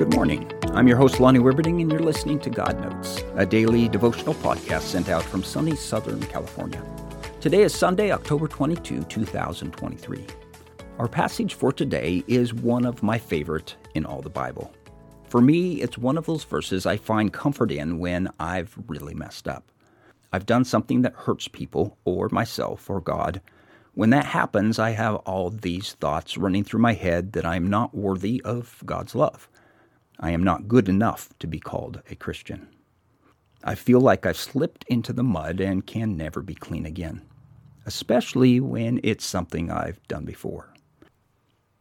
Good morning. I'm your host, Lonnie Wibberding, and you're listening to God Notes, a daily devotional podcast sent out from sunny Southern California. Today is Sunday, October 22, 2023. Our passage for today is one of my favorite in all the Bible. For me, it's one of those verses I find comfort in when I've really messed up. I've done something that hurts people, or myself, or God. When that happens, I have all these thoughts running through my head that I am not worthy of God's love. I am not good enough to be called a Christian. I feel like I've slipped into the mud and can never be clean again, especially when it's something I've done before.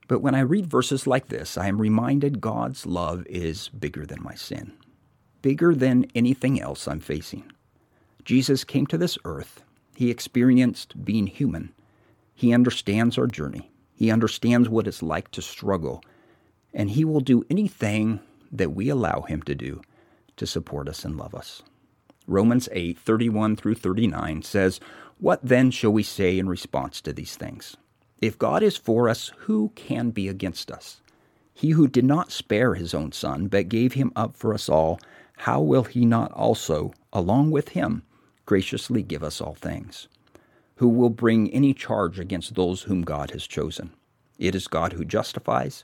But when I read verses like this, I am reminded God's love is bigger than my sin, bigger than anything else I'm facing. Jesus came to this earth. He experienced being human. He understands our journey. He understands what it's like to struggle. And He will do anything that we allow him to do to support us and love us. Romans 8, 31 through 39 says, What then shall we say in response to these things? If God is for us, who can be against us? He who did not spare his own son, but gave him up for us all, how will he not also, along with him, graciously give us all things? Who will bring any charge against those whom God has chosen? It is God who justifies.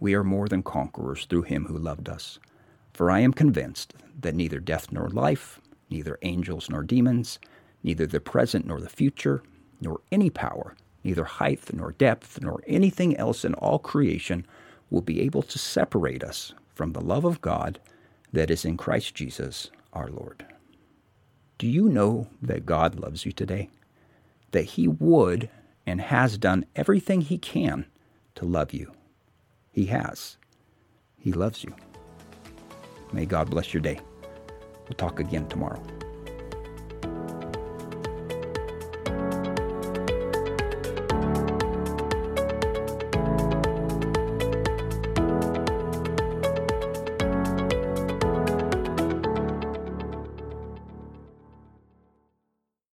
we are more than conquerors through him who loved us. For I am convinced that neither death nor life, neither angels nor demons, neither the present nor the future, nor any power, neither height nor depth, nor anything else in all creation will be able to separate us from the love of God that is in Christ Jesus our Lord. Do you know that God loves you today? That He would and has done everything He can to love you he has. He loves you. May God bless your day. We'll talk again tomorrow.